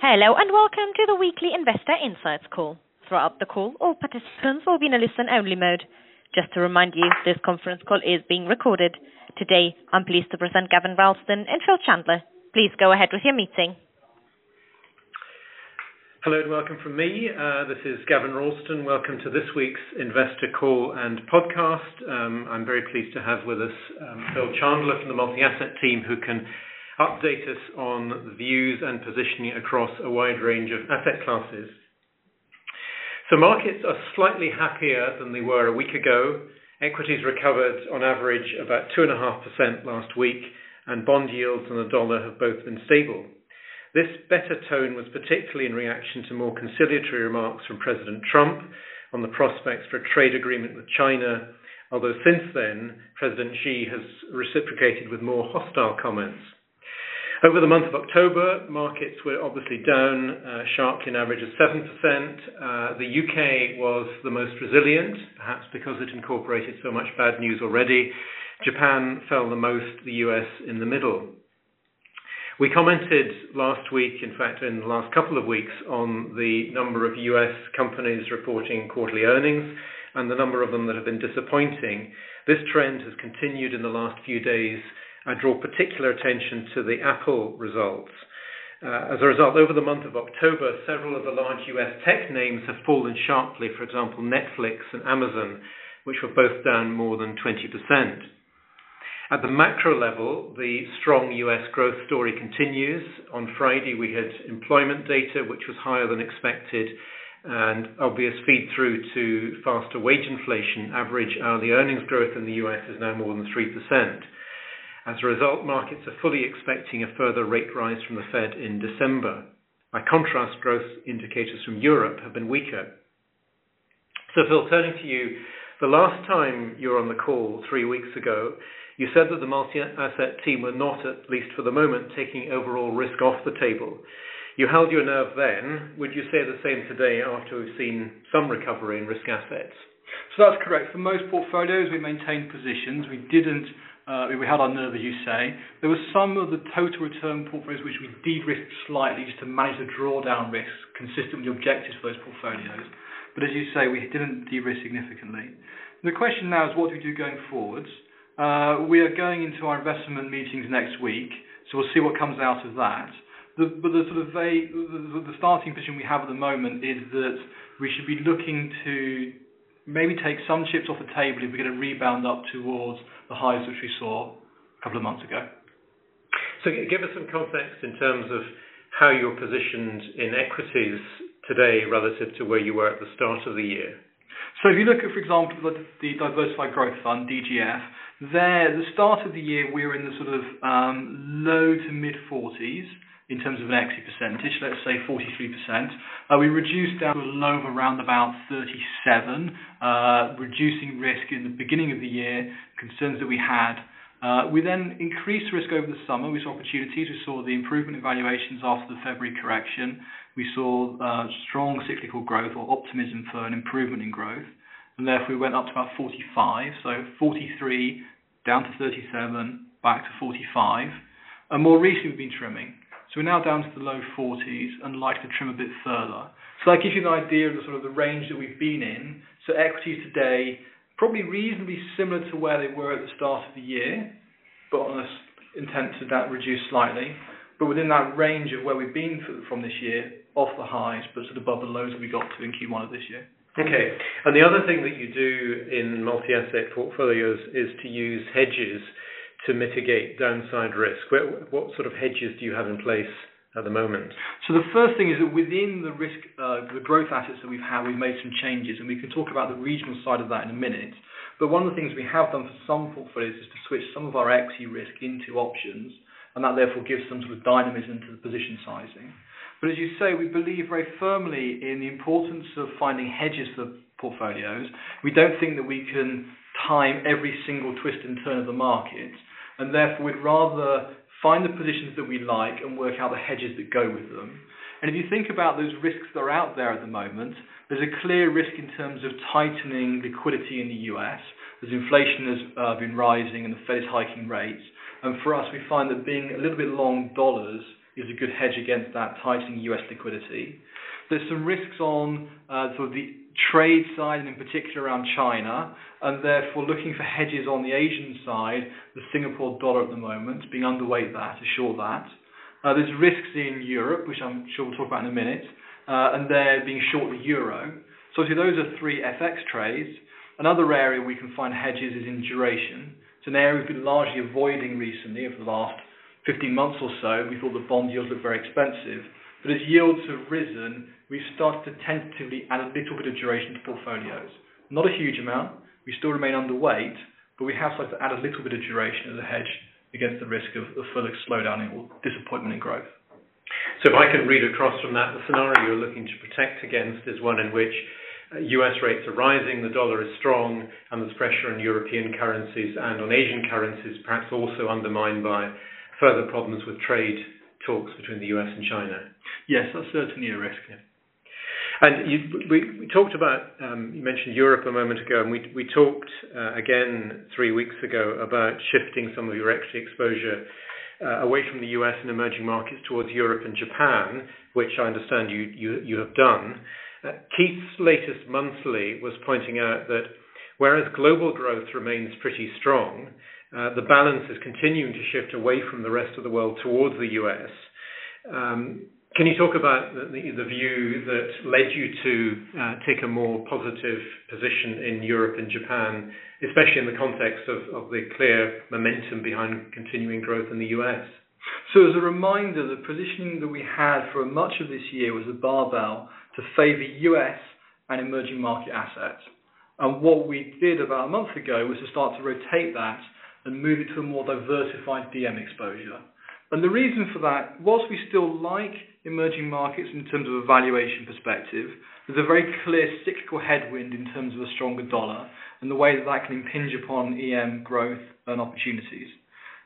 Hello, and welcome to the weekly Investor Insights call. Throughout the call, all participants will be in a listen-only mode. Just to remind you, this conference call is being recorded. Today, I'm pleased to present Gavin Ralston and Phil Chandler. Please go ahead with your meeting. Hello, and welcome from me. Uh, this is Gavin Ralston. Welcome to this week's investor call and podcast. Um, I'm very pleased to have with us um, Phil Chandler from the multi-asset team, who can update us on views and positioning across a wide range of asset classes. So markets are slightly happier than they were a week ago. Equities recovered on average about 2.5% last week, and bond yields and the dollar have both been stable. This better tone was particularly in reaction to more conciliatory remarks from President Trump on the prospects for a trade agreement with China. Although since then, President Xi has reciprocated with more hostile comments. Over the month of October, markets were obviously down uh, sharply, an average of 7%. Uh, the U.K. was the most resilient, perhaps because it incorporated so much bad news already. Japan fell the most, the U.S. in the middle. We commented last week, in fact, in the last couple of weeks, on the number of U.S. companies reporting quarterly earnings and the number of them that have been disappointing. This trend has continued in the last few days. I draw particular attention to the Apple results. Uh, as a result, over the month of October, several of the large U.S. tech names have fallen sharply. For example, Netflix and Amazon, which were both down more than 20%. At the macro level, the strong U.S. growth story continues. On Friday, we had employment data, which was higher than expected, and obvious feed through to faster wage inflation. Average hourly earnings growth in the U.S. is now more than 3%. As a result, markets are fully expecting a further rate rise from the Fed in December. By contrast, growth indicators from Europe have been weaker. So, Phil, turning to you, the last time you were on the call three weeks ago, you said that the multi-asset team were not, at least for the moment, taking overall risk off the table. You held your nerve then. Would you say the same today after we've seen some recovery in risk assets? So that's correct. For most portfolios, we maintained positions. We Uh, held our nerve, as you say. There were some of the total return portfolios which we de-risked slightly just to manage the drawdown risk consistent with the objectives for those portfolios. But as you say, we didn't de-risk significantly. The question now is what do we do going forwards? Uh, we are going into our investment meetings next week, so we'll see what comes out of that. But the starting position we have at the moment is that we should be looking to maybe take some chips off the table if we get a rebound up towards the highs which we saw a couple of months ago. So give us some context in terms of how you're positioned in equities today relative to where you were at the start of the year. So if you look at, for example, the Diversified Growth Fund, DGF, there, the start of the year, we were in the sort of um, low to mid-40s in terms of an exit percentage, let's say 43%. Uh, we reduced down to a low of around about 37, uh, reducing risk in the beginning of the year, concerns that we had. Uh, we then increased risk over the summer. We saw opportunities. We saw the improvement in valuations after the February correction. We saw strong cyclical growth or optimism for an improvement in growth. And therefore, we went up to about 45. So 43 down to 37, back to 45. And More recently, we've been trimming. So we're now down to the low 40s and likely to trim a bit further. So that gives you an idea of the sort of the range that we've been in. So equities today, probably reasonably similar to where they were at the start of the year, but on an intent to that reduce slightly. But within that range of where we've been from this year, off the highs, but sort of above the lows that we got to in Q1 of this year. Okay. And the other thing that you do in multi-asset portfolios is to use hedges to mitigate downside risk. What sort of hedges do you have in place at the moment? So the first thing is that within the risk, uh, the growth assets that we've had, we've made some changes, and we can talk about the regional side of that in a minute. But one of the things we have done for some portfolios is to switch some of our equity risk into options, and that therefore gives some sort of dynamism to the position sizing. But as you say, we believe very firmly in the importance of finding hedges for portfolios. We don't think that we can time every single twist and turn of the market, and therefore, we'd rather find the positions that we like and work out the hedges that go with them. And if you think about those risks that are out there at the moment, there's a clear risk in terms of tightening liquidity in the U.S. as inflation has uh, been rising and the Fed is hiking rates. And for us, we find that being a little bit long dollars is a good hedge against that tightening U.S. liquidity. There's some risks on uh, sort of the trade side, and in particular around China, and therefore looking for hedges on the Asian side, the Singapore dollar at the moment, being underweight that, short that. There's risks in Europe, which I'm sure we'll talk about in a minute, uh, and they're being short the euro. So obviously those are three FX trades. Another area we can find hedges is in duration. It's an area we've been largely avoiding recently over the last 15 months or so. We thought the bond yields looked very expensive. But as yields have risen, we've started to tentatively add a little bit of duration to portfolios. Not a huge amount. We still remain underweight, but we have started to add a little bit of duration as a hedge against the risk of a further slowdown or disappointment in growth. So if I can read across from that, the scenario you're looking to protect against is one in which uh, U.S. rates are rising, the dollar is strong, and there's pressure on European currencies and on Asian currencies, perhaps also undermined by further problems with trade talks between the U.S. and China. Yes, that's certainly a risk. And you, we we talked about, um, you mentioned Europe a moment ago, and we we talked uh, again three weeks ago about shifting some of your equity exposure uh, away from the U.S. and emerging markets towards Europe and Japan, which I understand you you, you have done. Keith's latest monthly was pointing out that whereas global growth remains pretty strong, Uh, the balance is continuing to shift away from the rest of the world towards the U.S. Um, can you talk about the view that led you to uh, take a more positive position in Europe and Japan, especially in the context of the clear momentum behind continuing growth in the U.S.? So, as a reminder, the positioning that we had for much of this year was a barbell to favor U.S. and emerging market assets. And what we did about a month ago was to start to rotate that and move it to a more diversified DM exposure. And the reason for that, whilst we still like emerging markets in terms of a valuation perspective, there's a very clear cyclical headwind in terms of a stronger dollar and the way that that can impinge upon EM growth and opportunities.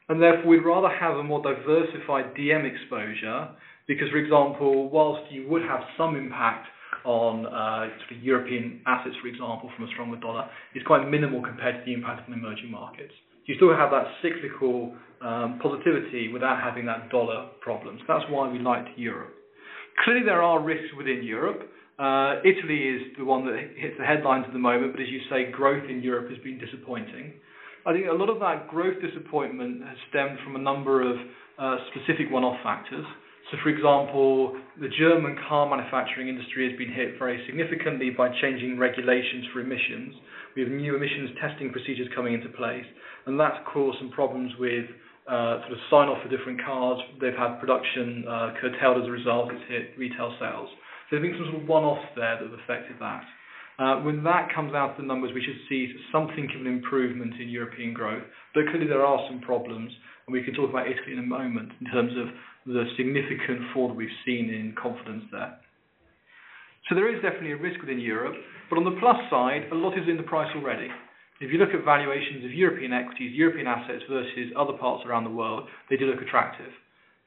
And therefore, we'd rather have a more diversified DM exposure because, for example, whilst you would have some impact on uh, sort of European assets, for example, from a stronger dollar, it's quite minimal compared to the impact on emerging markets. You still have that cyclical um, positivity without having that dollar problem. So that's why we liked Europe. Clearly, there are risks within Europe. Uh, Italy is the one that hits the headlines at the moment, but as you say, growth in Europe has been disappointing. I think a lot of that growth disappointment has stemmed from a number of uh, specific one-off factors. So, for example, the German car manufacturing industry has been hit very significantly by changing regulations for emissions. We have new emissions testing procedures coming into place, and that's caused some problems with uh, sort of sign-off for different cars. They've had production curtailed as a result. It's hit retail sales. So there's been some sort of one-offs there that have affected that. When that comes out of the numbers, we should see something of an improvement in European growth. But clearly, there are some problems, and we can talk about Italy in a moment in terms of the significant fall that we've seen in confidence there. So there is definitely a risk within Europe, but on the plus side, a lot is in the price already. If you look at valuations of European equities, European assets versus other parts around the world, they do look attractive.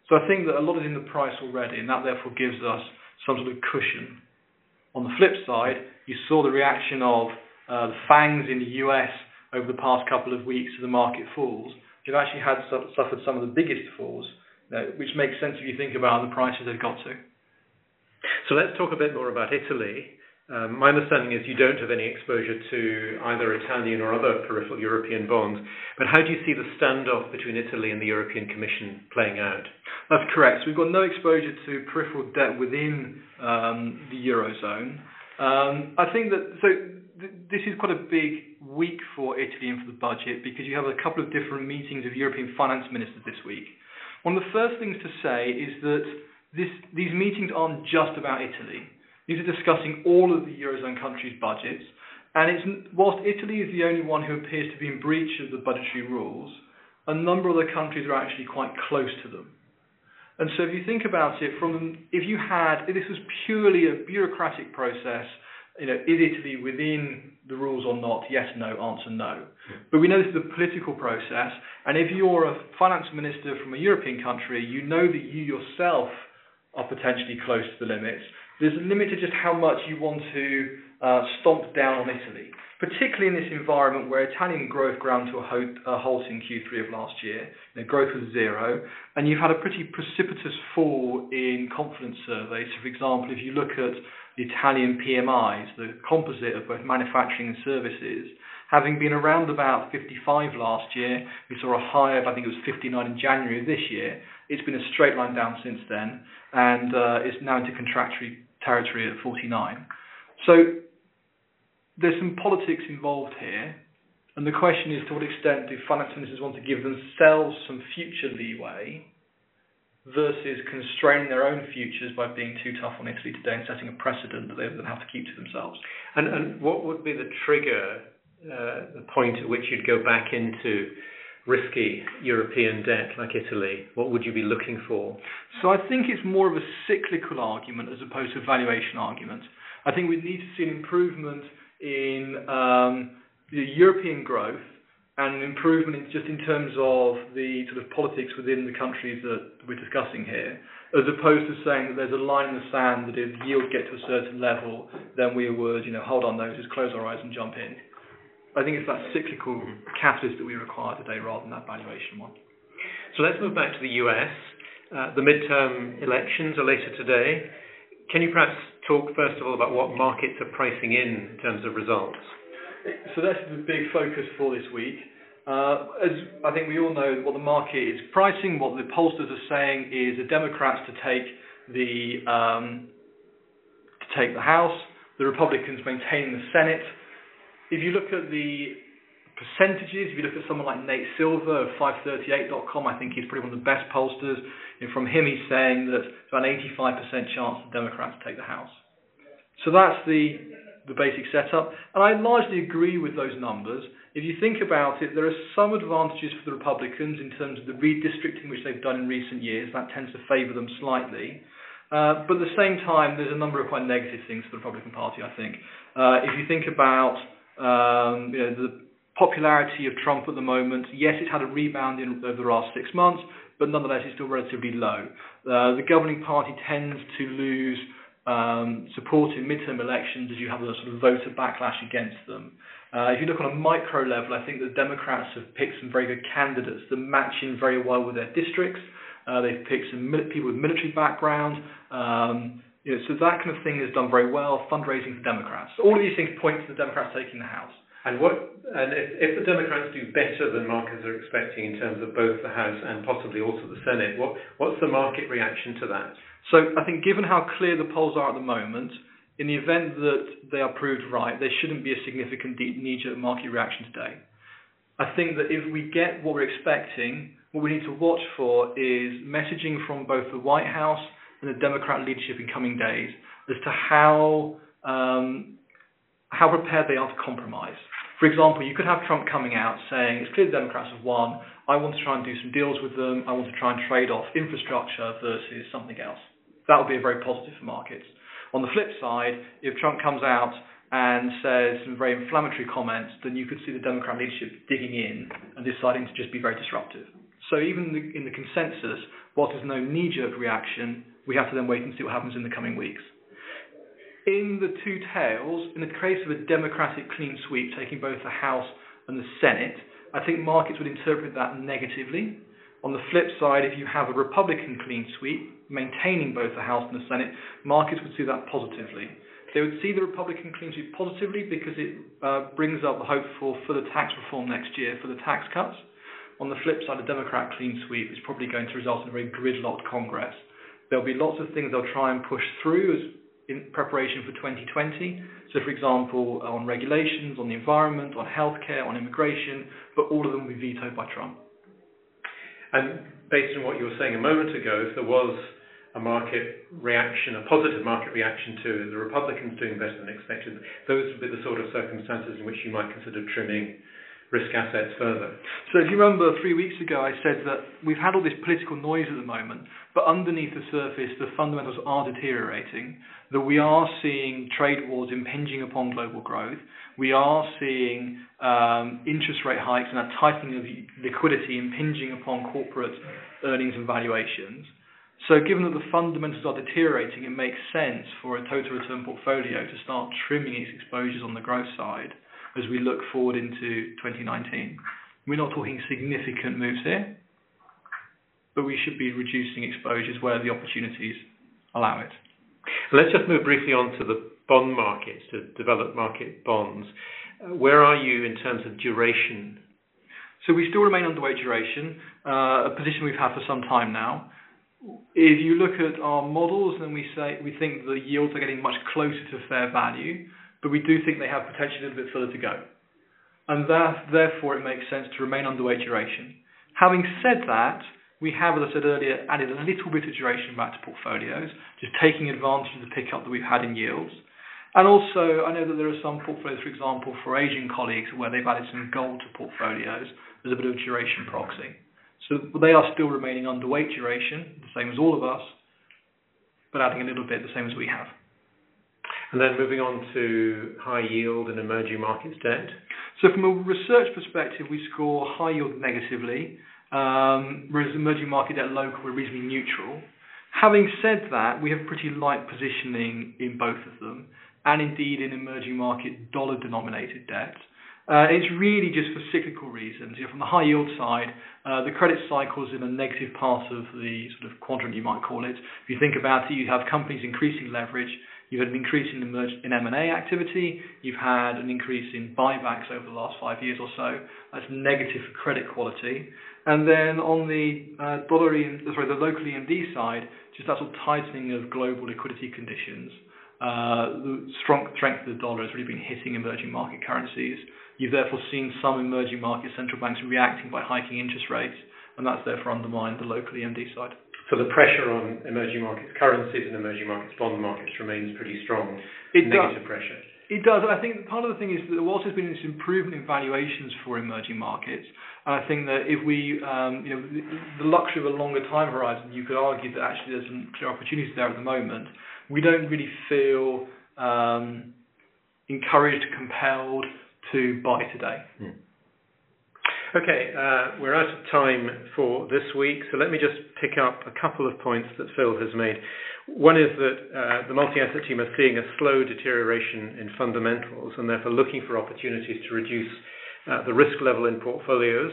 So I think that a lot is in the price already, and that therefore gives us some sort of cushion. On the flip side, you saw the reaction of uh, the FANGs in the U.S. over the past couple of weeks to the market falls. They've actually had suffered some of the biggest falls, which makes sense if you think about the prices they've got to. So let's talk a bit more about Italy. Um, My understanding is you don't have any exposure to either Italian or other peripheral European bonds. But how do you see the standoff between Italy and the European Commission playing out? That's correct. So We've got no exposure to peripheral debt within um, the Eurozone. Um, I think that, so th- this is quite a big week for Italy and for the budget because you have a couple of different meetings of European finance ministers this week. One of the first things to say is that these meetings aren't just about Italy. These are discussing all of the Eurozone countries' budgets. And whilst Italy is the only one who appears to be in breach of the budgetary rules, a number of other countries are actually quite close to them. And so if you think about it, from if you had, if this was purely a bureaucratic process, is Italy within the rules or not? Yes, no. Answer, no. But we know this is a political process, and if you're a finance minister from a European country, you know that you yourself are potentially close to the limits. There's a limit to just how much you want to uh, stomped down on Italy, particularly in this environment where Italian growth ground to a, ho- a halt in Q3 of last year. You know, growth was zero, and you've had a pretty precipitous fall in confidence surveys. So, for example, if you look at the Italian PMIs, the composite of both manufacturing and services, having been around about 55 last year, we saw a high of, I think it was 59 in January of this year. It's been a straight line down since then, and uh, is now into contractory territory at 49. So there's some politics involved here, and the question is to what extent do finance ministers want to give themselves some future leeway versus constraining their own futures by being too tough on Italy today and setting a precedent that they then have to keep to themselves. And, and what would be the trigger, uh, the point at which you'd go back into risky European debt like Italy? What would you be looking for? So I think it's more of a cyclical argument as opposed to a valuation argument. I think we'd need to see an improvement in um, the European growth and an improvement just in terms of the sort of politics within the countries that we're discussing here, as opposed to saying that there's a line in the sand that if yields get to a certain level, then we would, you know, hold our noses, close our eyes, and jump in. I think it's that cyclical catalyst that we require today rather than that valuation one. So let's move back to the US. Uh, the midterm elections are later today. Can you perhaps talk first of all about what markets are pricing in in terms of results? So that's the big focus for this week. Uh, as I think we all know, what the market is pricing, what the pollsters are saying is the Democrats to take the um, to take the House, the Republicans maintaining the Senate, if you look at the percentages, if you look at someone like Nate Silver of 538.com, I think he's probably one of the best pollsters. And from him, he's saying that there's about an 85% chance the Democrats take the House. So that's the the basic setup, and I largely agree with those numbers. If you think about it, there are some advantages for the Republicans in terms of the redistricting which they've done in recent years. That tends to favour them slightly. Uh, but at the same time, there's a number of quite negative things for the Republican Party, I think. Uh, if you think about um, you know, the popularity of Trump at the moment, yes, it's had a rebound in, over the last six months, but nonetheless, it's still relatively low. Uh, the governing party tends to lose um, support in midterm elections as you have a sort of voter backlash against them. Uh, if you look on a micro level, I think the Democrats have picked some very good candidates that match in very well with their districts. Uh, they've picked some people with military background. Um, you know, so that kind of thing is done very well. Fundraising for Democrats. All of these things point to the Democrats taking the House. And what? And if, if the Democrats do better than markets are expecting in terms of both the House and possibly also the Senate, what what's the market reaction to that? So I think, given how clear the polls are at the moment, in the event that they are proved right, there shouldn't be a significant knee-jerk market reaction today. I think that if we get what we're expecting, what we need to watch for is messaging from both the White House and the Democrat leadership in coming days as to how um, how prepared they are to compromise. For example, you could have Trump coming out saying, it's clear the Democrats have won, I want to try and do some deals with them, I want to try and trade off infrastructure versus something else. That would be very positive for markets. On the flip side, if Trump comes out and says some very inflammatory comments, then you could see the Democrat leadership digging in and deciding to just be very disruptive. So even in the, consensus, whilst there's no knee-jerk reaction, we have to then wait and see what happens in the coming weeks. In the two tails, in the case of a Democratic clean sweep taking both the House and the Senate, I think markets would interpret that negatively. On the flip side, if you have a Republican clean sweep maintaining both the House and the Senate, markets would see that positively. They would see the Republican clean sweep positively because it uh, brings up the hope for further tax reform next year for the tax cuts. On the flip side, a Democrat clean sweep is probably going to result in a very gridlocked Congress. There'll be lots of things they'll try and push through as in preparation for 2020. So, for example, on regulations, on the environment, on healthcare, on immigration, but all of them will be vetoed by Trump. And based on what you were saying a moment ago, if there was a market reaction, a positive market reaction to the Republicans doing better than expected, those would be the sort of circumstances in which you might consider trimming risk assets further. So if you remember three weeks ago, I said that we've had all this political noise at the moment, but underneath the surface, the fundamentals are deteriorating. That we are seeing trade wars impinging upon global growth. We are seeing um, interest rate hikes and a tightening of liquidity impinging upon corporate earnings and valuations. So given that the fundamentals are deteriorating, it makes sense for a total return portfolio to start trimming its exposures on the growth side as we look forward into 2019. We're not talking significant moves here, but we should be reducing exposures where the opportunities allow it. Let's just move briefly on to the bond markets, to developed market bonds. Where are you in terms of duration? So we still remain underweight duration, uh, a position we've had for some time now. If you look at our models, then we say we think the yields are getting much closer to fair value, but we do think they have potentially a little bit further to go. And that, therefore, it makes sense to remain underweight duration. Having said that, we have, as I said earlier, added a little bit of duration back to portfolios, just taking advantage of the pickup that we've had in yields. And also, I know that there are some portfolios, for example, for Asian colleagues, where they've added some gold to portfolios as a bit of duration proxy. So they are still remaining underweight duration, the same as all of us, but adding a little bit the same as we have. And then moving on to high yield and emerging markets debt. So from a research perspective, we score high yield negatively, um, whereas emerging market debt local we're reasonably neutral. Having said that, we have pretty light positioning in both of them, and indeed in emerging market dollar denominated debt. Uh, it's really just for cyclical reasons. From the high yield side, uh, the credit cycle is in a negative part of the sort of quadrant, you might call it. If you think about it, you have companies increasing leverage, you've had an increase in, emerg- in M&A activity, you've had an increase in buybacks over the last five years or so. That's negative for credit quality. And then on the uh, dollar, sorry, the local EMD side, just that sort of tightening of global liquidity conditions. Uh, the strong strength of the dollar has really been hitting emerging market currencies. You've therefore seen some emerging market central banks reacting by hiking interest rates, and that's therefore undermined the local EMD side. So the pressure on emerging markets currencies and emerging markets bond markets remains pretty strong. It negative does. pressure. It does. And I think part of the thing is that whilst there's been this improvement in valuations for emerging markets, and I think that if we, um, you know, the, the luxury of a longer time horizon, you could argue that actually there's some clear opportunities there at the moment. We don't really feel um, encouraged, compelled to buy today. Hmm. Okay, uh, we're out of time for this week, so let me just pick up a couple of points that Phil has made. One is that uh, the multi-asset team are seeing a slow deterioration in fundamentals and therefore looking for opportunities to reduce uh, the risk level in portfolios,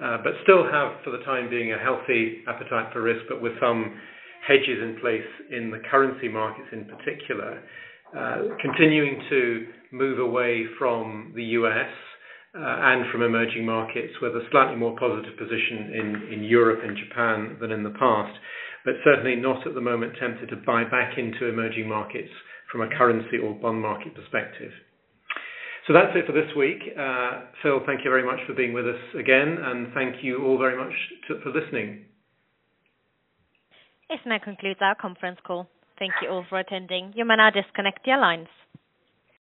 uh, but still have, for the time being, a healthy appetite for risk, but with some hedges in place in the currency markets in particular. Uh, continuing to move away from the U.S. Uh, and from emerging markets with a slightly more positive position in Europe and Japan than in the past, but certainly not at the moment tempted to buy back into emerging markets from a currency or bond market perspective. So That's it for this week. Uh, Phil, thank you very much for being with us again, and thank you all very much for listening. This now concludes our conference call. Thank you all for attending. You may now disconnect your lines.